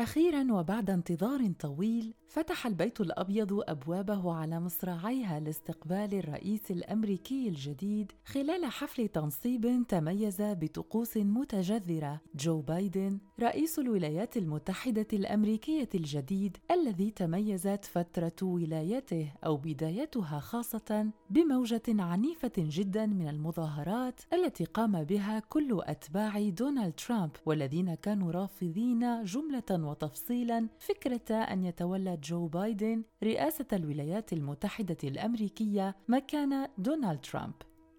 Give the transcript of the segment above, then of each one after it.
أخيرا وبعد انتظار طويل فتح البيت الأبيض أبوابه على مصراعيها لاستقبال الرئيس الأمريكي الجديد خلال حفل تنصيب تميز بطقوس متجذرة. جو بايدن رئيس الولايات المتحدة الأمريكية الجديد الذي تميزت فترة ولايته أو بدايتها خاصة بموجة عنيفة جدا من المظاهرات التي قام بها كل أتباع دونالد ترامب والذين كانوا رافضين جملة وتفصيلا فكرة أن يتولى جو بايدن رئاسة الولايات المتحدة الأمريكية مكان دونالد ترامب.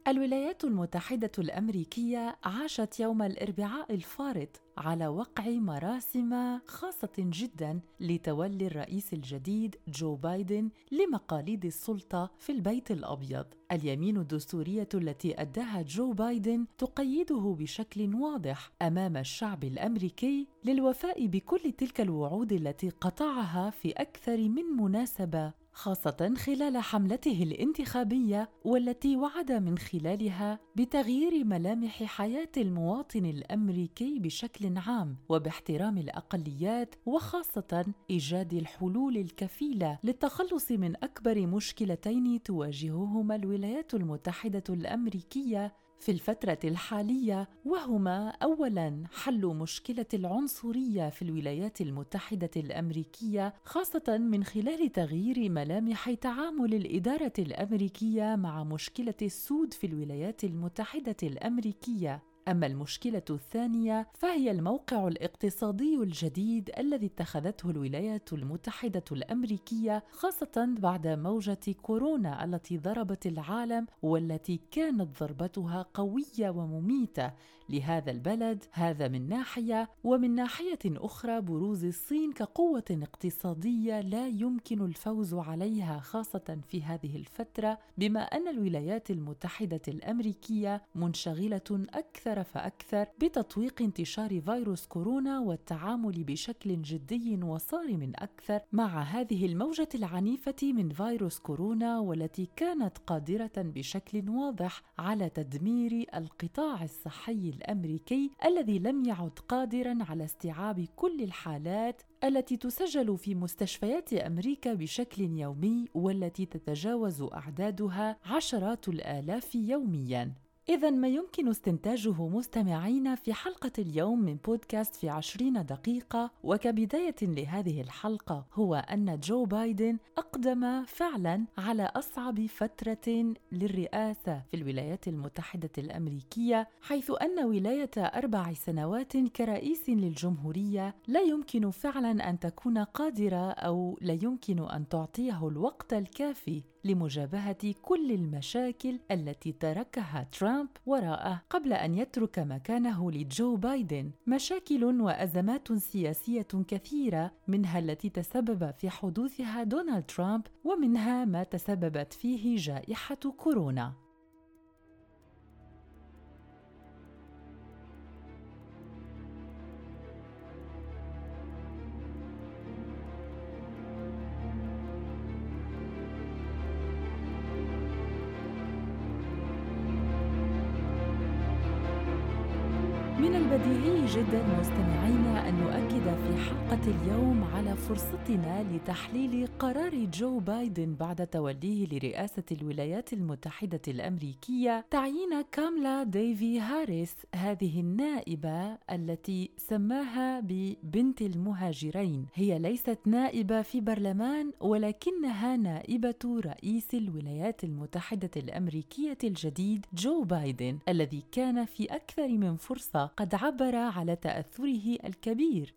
الولايات المتحدة الأمريكية عاشت يوم الأربعاء الفارط على وقع مراسم خاصة جدا لتولي الرئيس الجديد جو بايدن لمقاليد السلطة في البيت الأبيض. اليمين الدستورية التي أداها جو بايدن تقيده بشكل واضح أمام الشعب الأمريكي للوفاء بكل تلك الوعود التي قطعها في أكثر من مناسبة خاصة خلال حملته الانتخابية والتي وعد من خلالها بتغيير ملامح حياة المواطن الأمريكي بشكل عام وباحترام الأقليات وخاصة إيجاد الحلول الكفيلة للتخلص من أكبر مشكلتين تواجههما الولايات المتحدة الأمريكية في الفترة الحالية وهما أولاً حل مشكلة العنصرية في الولايات المتحدة الأمريكية خاصة من خلال تغيير ملامح تعامل الإدارة الأمريكية مع مشكلة السود في الولايات المتحدة الأمريكية. أما المشكلة الثانية فهي الموقع الاقتصادي الجديد الذي اتخذته الولايات المتحدة الأمريكية خاصة بعد موجة كورونا التي ضربت العالم والتي كانت ضربتها قوية ومميتة. لهذا البلد هذا من ناحية ومن ناحية أخرى بروز الصين كقوة اقتصادية لا يمكن الفوز عليها خاصة في هذه الفترة بما أن الولايات المتحدة الأمريكية منشغلة أكثر أكثر فأكثر بتطويق انتشار فيروس كورونا والتعامل بشكل جدي وصارم أكثر مع هذه الموجة العنيفة من فيروس كورونا والتي كانت قادرة بشكل واضح على تدمير القطاع الصحي الأمريكي الذي لم يعد قادرا على استيعاب كل الحالات التي تسجل في مستشفيات أمريكا بشكل يومي والتي تتجاوز أعدادها عشرات الآلاف يوميا. إذا ما يمكن استنتاجه مستمعين في حلقة اليوم من بودكاست في عشرين دقيقة وكبداية لهذه الحلقة هو أن جو بايدن أقدم فعلا على أصعب فترة للرئاسة في الولايات المتحدة الأمريكية حيث أن ولاية أربع سنوات كرئيس للجمهورية لا يمكن فعلا أن تكون قادرة أو لا يمكن أن تعطيه الوقت الكافي لمجابهة كل المشاكل التي تركها ترامب وراءه قبل أن يترك مكانه لجو بايدن. مشاكل وأزمات سياسية كثيرة منها التي تسبب في حدوثها دونالد ترامب ومنها ما تسببت فيه جائحة كورونا. البديهي جدا مستمعينا ان نؤكد في حلقة اليوم على فرصتنا لتحليل قرار جو بايدن بعد توليه لرئاسة الولايات المتحدة الأمريكية تعيين كاملا ديفي هاريس هذه النائبة التي سماها ببنت المهاجرين. هي ليست نائبة في برلمان ولكنها نائبة رئيس الولايات المتحدة الأمريكية الجديد جو بايدن الذي كان في أكثر من فرصة قد عبر على تأثره الكبير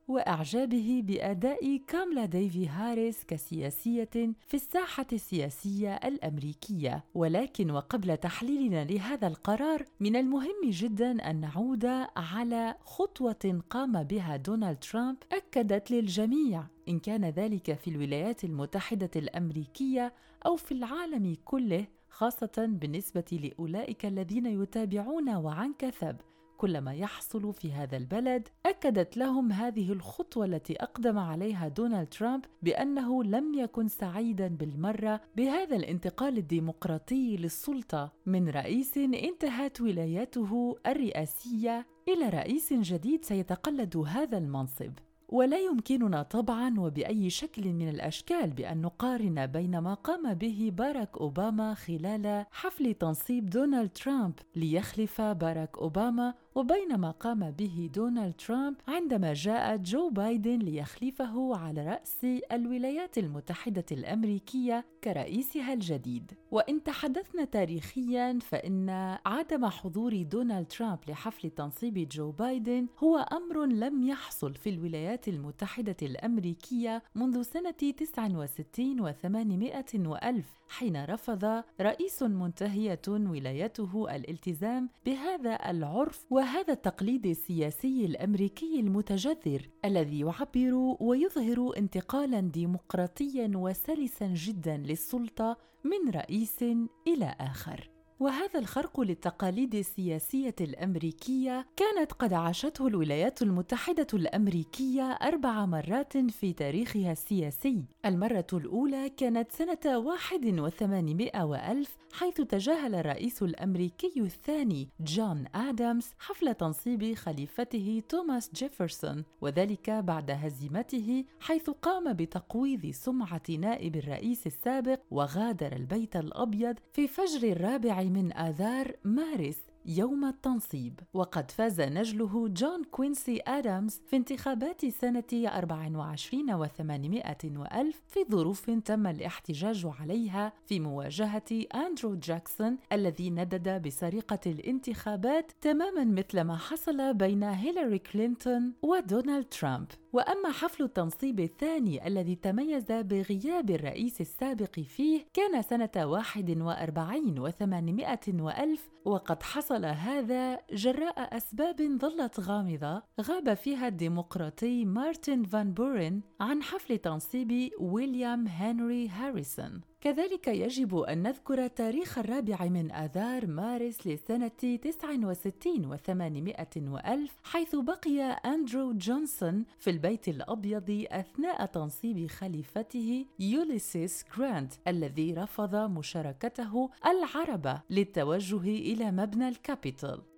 وإعجابه بأداء كاملا ديفي هاريس كسياسية في الساحة السياسية الأمريكية. ولكن وقبل تحليلنا لهذا القرار من المهم جدا أن نعود على خطوة قام بها دونالد ترامب أكدت للجميع. إن كان ذلك في الولايات المتحدة الأمريكية أو في العالم كله خاصة بالنسبة لأولئك الذين يتابعون وعن كثب كل ما يحصل في هذا البلد أكدت لهم هذه الخطوة التي أقدم عليها دونالد ترامب بأنه لم يكن سعيدا بالمرة بهذا الانتقال الديمقراطي للسلطة من رئيس انتهت ولايته الرئاسية إلى رئيس جديد سيتقلد هذا المنصب. ولا يمكننا طبعا وبأي شكل من الأشكال بأن نقارن بين ما قام به باراك أوباما خلال حفل تنصيب دونالد ترامب ليخلف باراك أوباما وبين ما قام به دونالد ترامب عندما جاء جو بايدن ليخلفه على رأس الولايات المتحدة الأمريكية كرئيسها الجديد. وإن تحدثنا تاريخيا فإن عدم حضور دونالد ترامب لحفل تنصيب جو بايدن هو أمر لم يحصل في الولايات المتحدة الأمريكية منذ سنة 69 و800 وألف حين رفض رئيس منتهية ولايته الالتزام بهذا العرف وهذا التقليد السياسي الأمريكي المتجذر الذي يعبر ويظهر انتقالا ديمقراطيا وسلسا جدا للسلطة من رئيس إلى آخر. وهذا الخرق للتقاليد السياسية الأمريكية كانت قد عاشته الولايات المتحدة الأمريكية أربع مرات في تاريخها السياسي. المرة الأولى كانت سنة 1800 وألف حيث تجاهل الرئيس الأمريكي الثاني جون ادمز حفل تنصيب خليفته توماس جيفرسون وذلك بعد هزيمته حيث قام بتقويض سمعة نائب الرئيس السابق وغادر البيت الأبيض في فجر الرابع من آذار مارس. يوم التنصيب. وقد فاز نجله جون كوينسي آدامز في انتخابات سنة 24 و800 وألف في ظروف تم الاحتجاج عليها في مواجهة أندرو جاكسون الذي ندد بسرقة الانتخابات تماما مثل ما حصل بين هيلاري كلينتون ودونالد ترامب. وأما حفل التنصيب الثاني الذي تميز بغياب الرئيس السابق فيه كان سنة 41 و800 وألف وقد حصل هذا جراء أسباب ظلت غامضة غاب فيها الديمقراطي مارتن فان بورن عن حفل تنصيب ويليام هنري هاريسون. كذلك يجب أن نذكر تاريخ الرابع من آذار مارس لسنة 69 و800 وألف حيث بقي أندرو جونسون في البيت الأبيض أثناء تنصيب خليفته يوليسيس جرانت الذي رفض مشاركته العربة للتوجه إلى مبنى الكابيتول.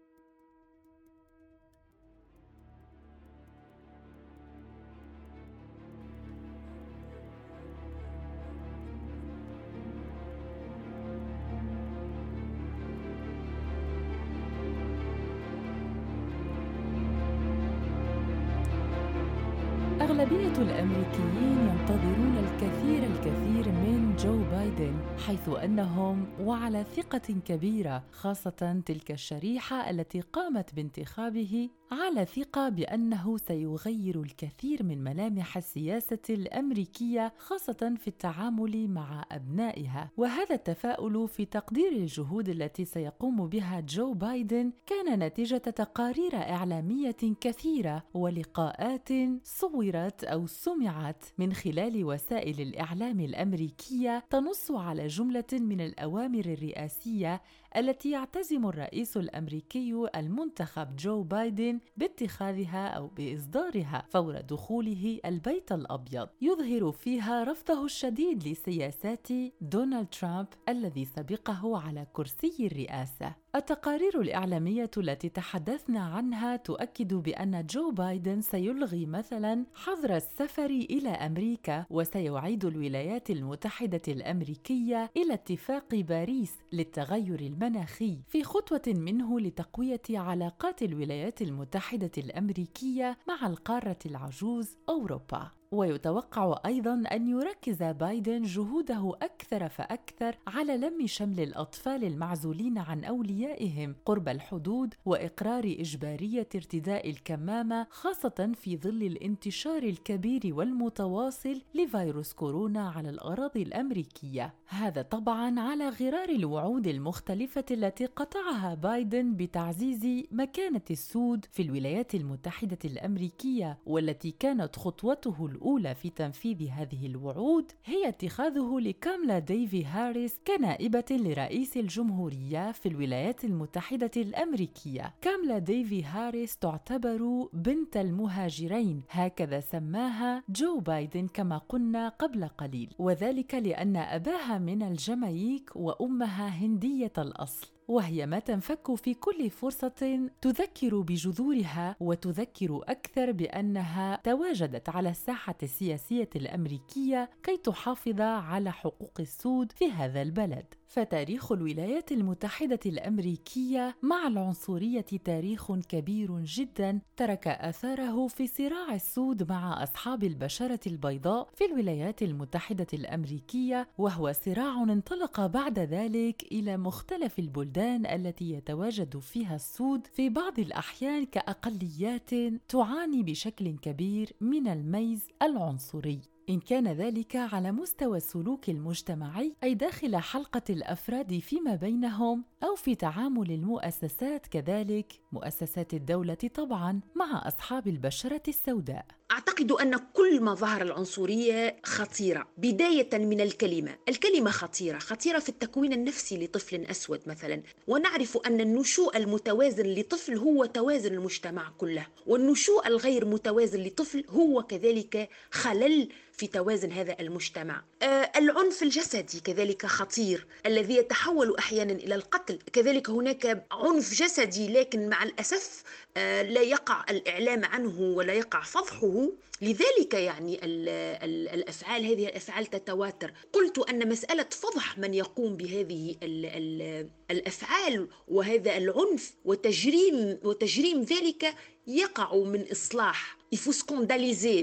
أغلبية الأمريكيين ينتظرون الكثير الكثير من جو بايدن حيث أنهم وعلى ثقة كبيرة خاصة تلك الشريحة التي قامت بانتخابه على ثقة بأنه سيغير الكثير من ملامح السياسة الأمريكية خاصة في التعامل مع أبنائها، وهذا التفاؤل في تقدير الجهود التي سيقوم بها جو بايدن كان نتيجة تقارير إعلامية كثيرة ولقاءات صورت أو سمعت من خلال وسائل الإعلام الأمريكية تنص على جملة من الأوامر الرئاسية التي يعتزم الرئيس الأمريكي المنتخب جو بايدن باتخاذها أو بإصدارها فور دخوله البيت الأبيض. يظهر فيها رفضه الشديد لسياسات دونالد ترامب الذي سبقه على كرسي الرئاسة. التقارير الإعلامية التي تحدثنا عنها تؤكد بأن جو بايدن سيلغي مثلا حظر السفر إلى أمريكا وسيعيد الولايات المتحدة الأمريكية إلى اتفاق باريس للتغير المناخي. في خطوة منه لتقوية علاقات الولايات المتحدة الأمريكية مع القارة العجوز أوروبا. ويتوقع أيضا أن يركز بايدن جهوده أكثر فأكثر على لم شمل الأطفال المعزولين عن أوليائهم قرب الحدود وإقرار إجبارية ارتداء الكمامة خاصة في ظل الانتشار الكبير والمتواصل لفيروس كورونا على الأراضي الأمريكية. هذا طبعا على غرار الوعود المختلفة التي قطعها بايدن بتعزيز مكانة السود في الولايات المتحدة الأمريكية والتي كانت خطوته الأولى في تنفيذ هذه الوعود هي اتخاذه لكاملا ديفي هاريس كنائبة لرئيس الجمهورية في الولايات المتحدة الأمريكية. كاملا ديفي هاريس تعتبر بنت المهاجرين هكذا سماها جو بايدن كما قلنا قبل قليل، وذلك لأن أباها من الجمايك وأمها هندية الأصل. وهي ما تنفك في كل فرصة تذكر بجذورها وتذكر أكثر بأنها تواجدت على الساحة السياسية الأمريكية كي تحافظ على حقوق السود في هذا البلد. فتاريخ الولايات المتحدة الأمريكية مع العنصرية تاريخ كبير جدا ترك آثاره في صراع السود مع أصحاب البشرة البيضاء في الولايات المتحدة الأمريكية وهو صراع انطلق بعد ذلك إلى مختلف البلدان التي يتواجد فيها السود في بعض الأحيان كأقليات تعاني بشكل كبير من الميز العنصري. إن كان ذلك على مستوى السلوك المجتمعي أي داخل حلقة الأفراد فيما بينهم أو في تعامل المؤسسات كذلك. مؤسسات الدولة طبعا مع أصحاب البشرة السوداء. أعتقد أن كل مظاهر العنصرية خطيرة بداية من الكلمة. الكلمة خطيرة خطيرة في التكوين النفسي لطفل أسود مثلا. ونعرف أن النشوء المتوازن لطفل هو توازن المجتمع كله. والنشوء الغير متوازن لطفل هو كذلك خلل في توازن هذا المجتمع. آه العنف الجسدي كذلك خطير الذي يتحول أحيانا إلى القتل. كذلك هناك عنف جسدي لكن مع الأسف آه لا يقع الإعلام عنه ولا يقع فضحه لذلك يعني ال ال الأفعال هذه الأفعال تتواتر. قلت أن مسألة فضح من يقوم بهذه ال ال الأفعال وهذا العنف وتجريم وتجريم ذلك يقع من إصلاح il faut scandaliser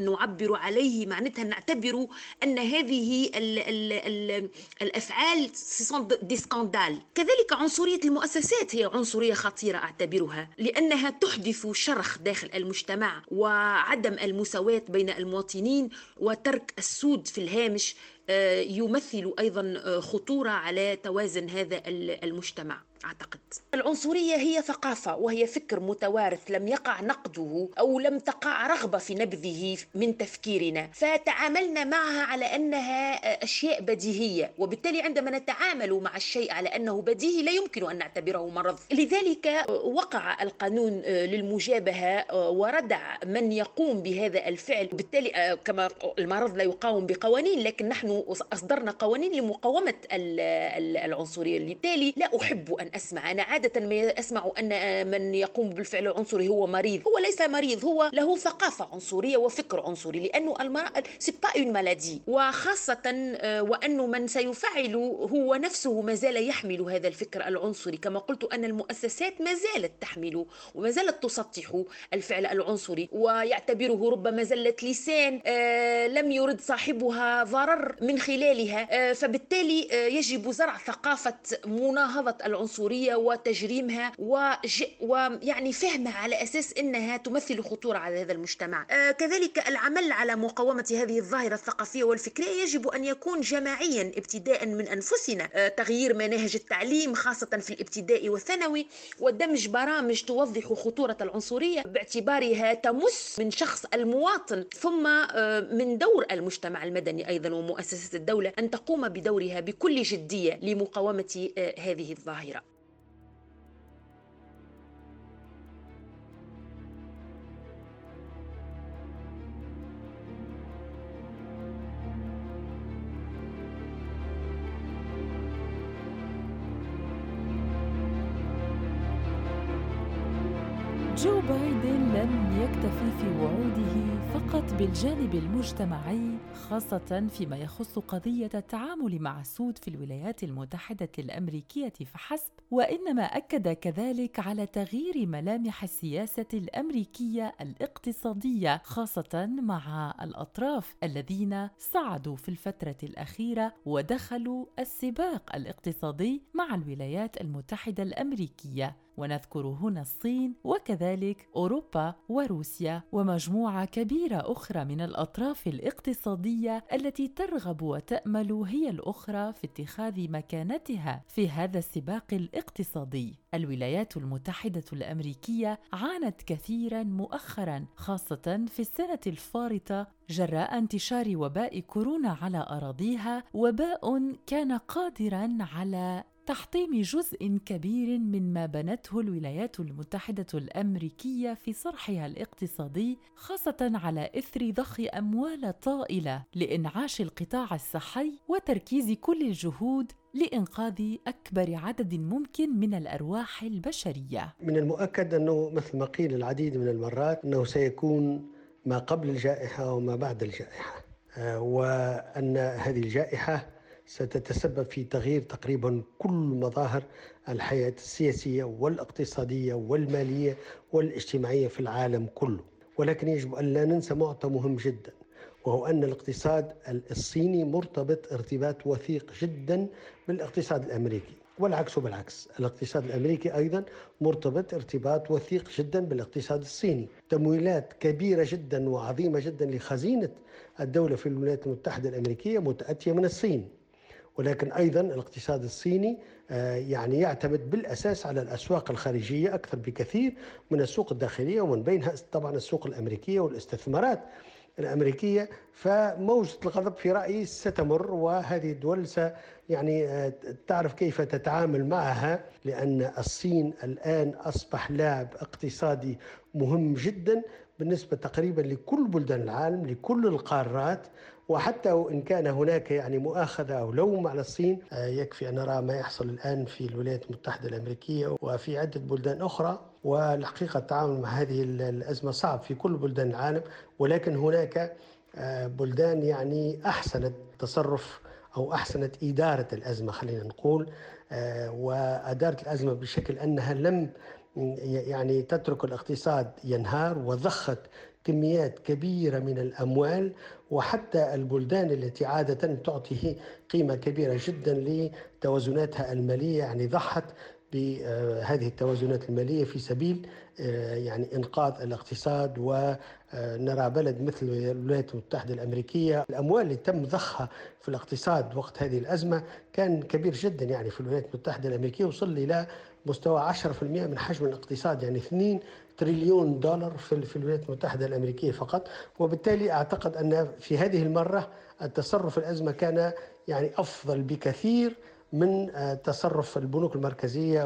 نعبر عليه معناتها نعتبر أن هذه ال ال ال الأفعال ce sont des scandales كذلك عنصرية المؤسسات هي عنصرية خطيرة أعتبرها لأنها تحدث شرخ داخل المجتمع وعدم المساواة بين المواطنين وترك السود في الهامش يمثل أيضا آه، خطورة على توازن هذا المجتمع أعتقد. العنصرية هي ثقافة وهي فكر متوارث لم يقع نقده أو لم تقع رغبة في نبذه من تفكيرنا. فتعاملنا معها على أنها أشياء بديهية وبالتالي عندما نتعامل مع الشيء على أنه بديهي لا يمكن أن نعتبره مرض. لذلك وقع القانون للمجابهة وردع من يقوم بهذا الفعل. بالتالي كما المرض لا يقاوم بقوانين لكن نحن أصدرنا قوانين لمقاومة العنصرية. بالتالي لا أحب أن أسمع. أنا عادة ما أسمع أن من يقوم بالفعل العنصري هو مريض. هو ليس مريض هو له ثقافة عنصرية وفكر عنصري لأنه المرض c'est pas une maladie وخاصة آه، وانه من سيفعل هو نفسه ما زال يحمل هذا الفكر العنصري. كما قلت أن المؤسسات ما زالت تحمل وما زالت تسطح الفعل العنصري. ويعتبره ربما زله لسان آه، لم يرد صاحبها ضرر من خلالها آه، فبالتالي يجب زرع مناهضة العنصرية العنصرية وتجريمها. ويعني فهمها على أساس أنها تمثل خطورة على هذا المجتمع آه كذلك العمل على مقاومة هذه الظاهرة الثقافية والفكرية يجب أن يكون جماعيا ابتداء من أنفسنا آه تغيير مناهج التعليم خاصة في الابتدائي والثانوي ودمج برامج توضح خطورة العنصرية باعتبارها تمس من شخص المواطن ثم آه من دور المجتمع المدني أيضا ومؤسسة الدولة أن تقوم بدورها بكل جدية لمقاومة آه هذه الظاهرة. جو بايدن لم يكتفي في وعوده فقط بالجانب المجتمعي خاصة فيما يخص قضية التعامل مع السود في الولايات المتحدة الأمريكية فحسب، وإنما أكد كذلك على تغيير ملامح السياسة الأمريكية الاقتصادية خاصة مع الأطراف الذين صعدوا في الفترة الأخيرة ودخلوا السباق الاقتصادي مع الولايات المتحدة الأمريكية. ونذكر هنا الصين وكذلك أوروبا وروسيا ومجموعة كبيرة أخرى من الأطراف الاقتصادية التي ترغب وتأمل هي الأخرى في اتخاذ مكانتها في هذا السباق الاقتصادي. الولايات المتحدة الأمريكية عانت كثيرا مؤخرا خاصة في السنة الفارطة جراء انتشار وباء كورونا على أراضيها وباء كان قادرا على تحطيم جزء كبير مما بنته الولايات المتحدة الأمريكية في صرحها الاقتصادي خاصة على إثر ضخ أموال طائلة لإنعاش القطاع الصحي وتركيز كل الجهود لإنقاذ أكبر عدد ممكن من الأرواح البشرية. من المؤكد أنه مثل ما قيل العديد من المرات أنه سيكون ما قبل الجائحة وما بعد الجائحة. آه، وأن هذه الجائحة ستتسبب في تغيير تقريبا كل مظاهر الحياة السياسية والاقتصادية والمالية والاجتماعية في العالم كله. ولكن يجب أن لا ننسى معطى مهم جدا وهو أن الاقتصاد الصيني مرتبط ارتباط وثيق جدا بالاقتصاد الأمريكي. والعكس بالعكس الاقتصاد الأمريكي أيضا مرتبط ارتباط وثيق جدا بالاقتصاد الصيني. تمويلات كبيرة جدا وعظيمة جدا لخزينة الدولة في الولايات المتحدة الأمريكية متأتية من الصين. ولكن أيضا الاقتصاد الصيني آه، يعني يعتمد بالأساس على الأسواق الخارجية أكثر بكثير من السوق الداخلية ومن بينها طبعا السوق الأمريكية والاستثمارات الأمريكية. فموجة الغضب في رأيي ستمر وهذه الدول يعني آه، تعرف كيف تتعامل معها لأن الصين الآن أصبح لاعب اقتصادي مهم جدا بالنسبة تقريبا لكل بلدان العالم لكل القارات. وحتى وإن كان هناك يعني مؤاخذة أو لوم على الصين آه، يكفي أن نرى ما يحصل الآن في الولايات المتحدة الأمريكية وفي عدة بلدان أخرى. والحقيقة التعامل مع هذه الأزمة صعب في كل بلدان العالم ولكن هناك آه، بلدان يعني أحسنت تصرف أو أحسنت إدارة الأزمة خلينا نقول. آه، وأدارت الأزمة بشكل أنها لم يعني تترك الاقتصاد ينهار وضخت كميات كبيرة من الأموال وحتى البلدان التي عادة تعطي قيمة كبيرة جدا لتوازناتها المالية يعني ضحت بهذه التوازنات المالية في سبيل آه، يعني إنقاذ الاقتصاد ونرى بلد مثل الولايات المتحدة الأمريكية. الأموال اللي تم ضخها في الاقتصاد وقت هذه الأزمة كان كبير جدا يعني في الولايات المتحدة الأمريكية وصل إلى مستوى 10% من حجم الاقتصاد يعني 2 تريليون دولار في الولايات المتحدة الأمريكية فقط. وبالتالي أعتقد أن في هذه المرة التصرف الأزمة كان يعني أفضل بكثير من آه، تصرف البنوك المركزية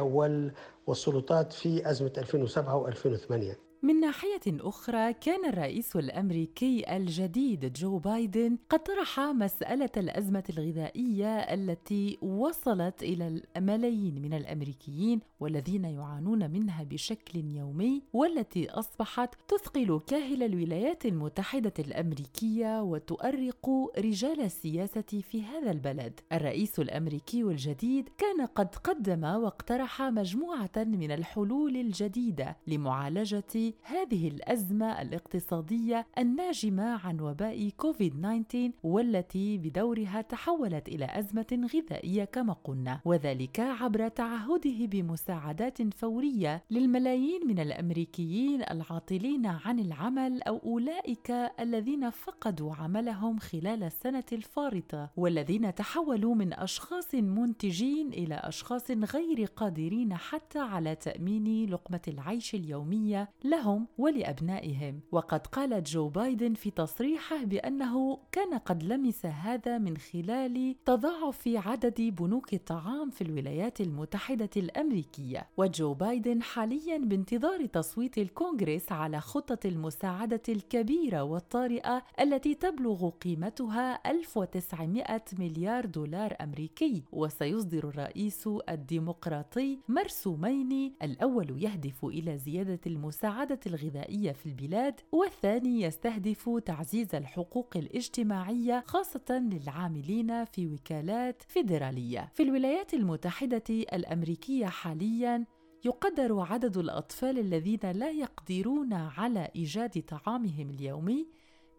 والسلطات في أزمة 2007 و2008 من ناحية أخرى كان الرئيس الأمريكي الجديد جو بايدن قد طرح مسألة الأزمة الغذائية التي وصلت إلى الملايين من الأمريكيين والذين يعانون منها بشكل يومي والتي أصبحت تثقل كاهل الولايات المتحدة الأمريكية وتؤرق رجال السياسة في هذا البلد. الرئيس الأمريكي الجديد كان قد قدم واقترح مجموعة من الحلول الجديدة لمعالجة هذه الأزمة الاقتصادية الناجمة عن وباء كوفيد 19 والتي بدورها تحولت إلى أزمة غذائية كما قلنا وذلك عبر تعهده بمساعدات فورية للملايين من الأمريكيين العاطلين عن العمل أو أولئك الذين فقدوا عملهم خلال السنة الفارطة والذين تحولوا من أشخاص منتجين إلى أشخاص غير قادرين حتى على تأمين لقمة العيش اليومية لهم. لهم ولأبنائهم. وقد قال جو بايدن في تصريحه بأنه كان قد لمس هذا من خلال تضاعف عدد بنوك الطعام في الولايات المتحدة الأمريكية. وجو بايدن حاليا بانتظار تصويت الكونغرس على خطة المساعدة الكبيرة والطارئة التي تبلغ قيمتها 1900 مليار دولار أمريكي. وسيصدر الرئيس الديمقراطي مرسومين الأول يهدف إلى زيادة المساعدة الغذائية في البلاد والثاني يستهدف تعزيز الحقوق الاجتماعية خاصة للعاملين في وكالات فيدرالية. في الولايات المتحدة الأمريكية حالياً يقدر عدد الأطفال الذين لا يقدرون على إيجاد طعامهم اليومي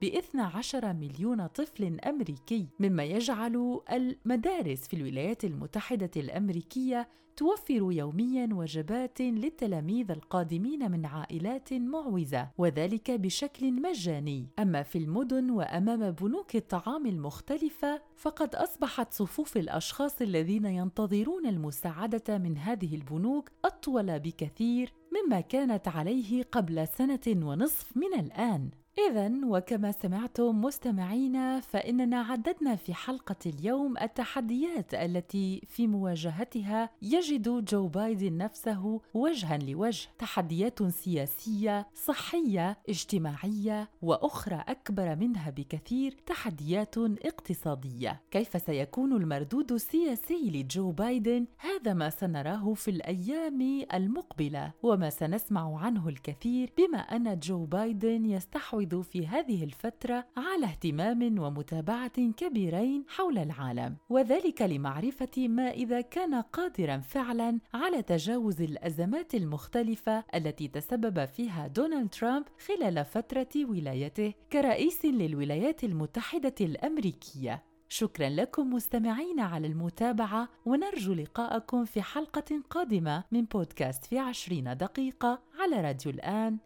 ب 12 مليون طفل أمريكي مما يجعل المدارس في الولايات المتحدة الأمريكية توفر يوميا وجبات للتلاميذ القادمين من عائلات معوزة وذلك بشكل مجاني. أما في المدن وأمام بنوك الطعام المختلفة فقد أصبحت صفوف الأشخاص الذين ينتظرون المساعدة من هذه البنوك أطول بكثير مما كانت عليه قبل سنة ونصف من الآن. إذا وكما سمعتم مستمعينا فإننا عددنا في حلقة اليوم التحديات التي في مواجهتها يجد جو بايدن نفسه وجها لوجه، تحديات سياسية، صحية، اجتماعية، وأخرى أكبر منها بكثير تحديات اقتصادية. كيف سيكون المردود السياسي لجو بايدن؟ هذا ما سنراه في الأيام المقبلة، وما سنسمع عنه الكثير بما أن جو بايدن يستحوذ يستحوذ في هذه الفترة على اهتمام ومتابعة كبيرين حول العالم، وذلك لمعرفة ما إذا كان قادرا فعلا على تجاوز الأزمات المختلفة التي تسبب فيها دونالد ترامب خلال فترة ولايته كرئيس للولايات المتحدة الأمريكية. شكرا لكم مستمعين على المتابعة ونرجو لقاءكم في حلقة قادمة من بودكاست في عشرين دقيقة على راديو الآن.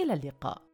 إلى اللقاء.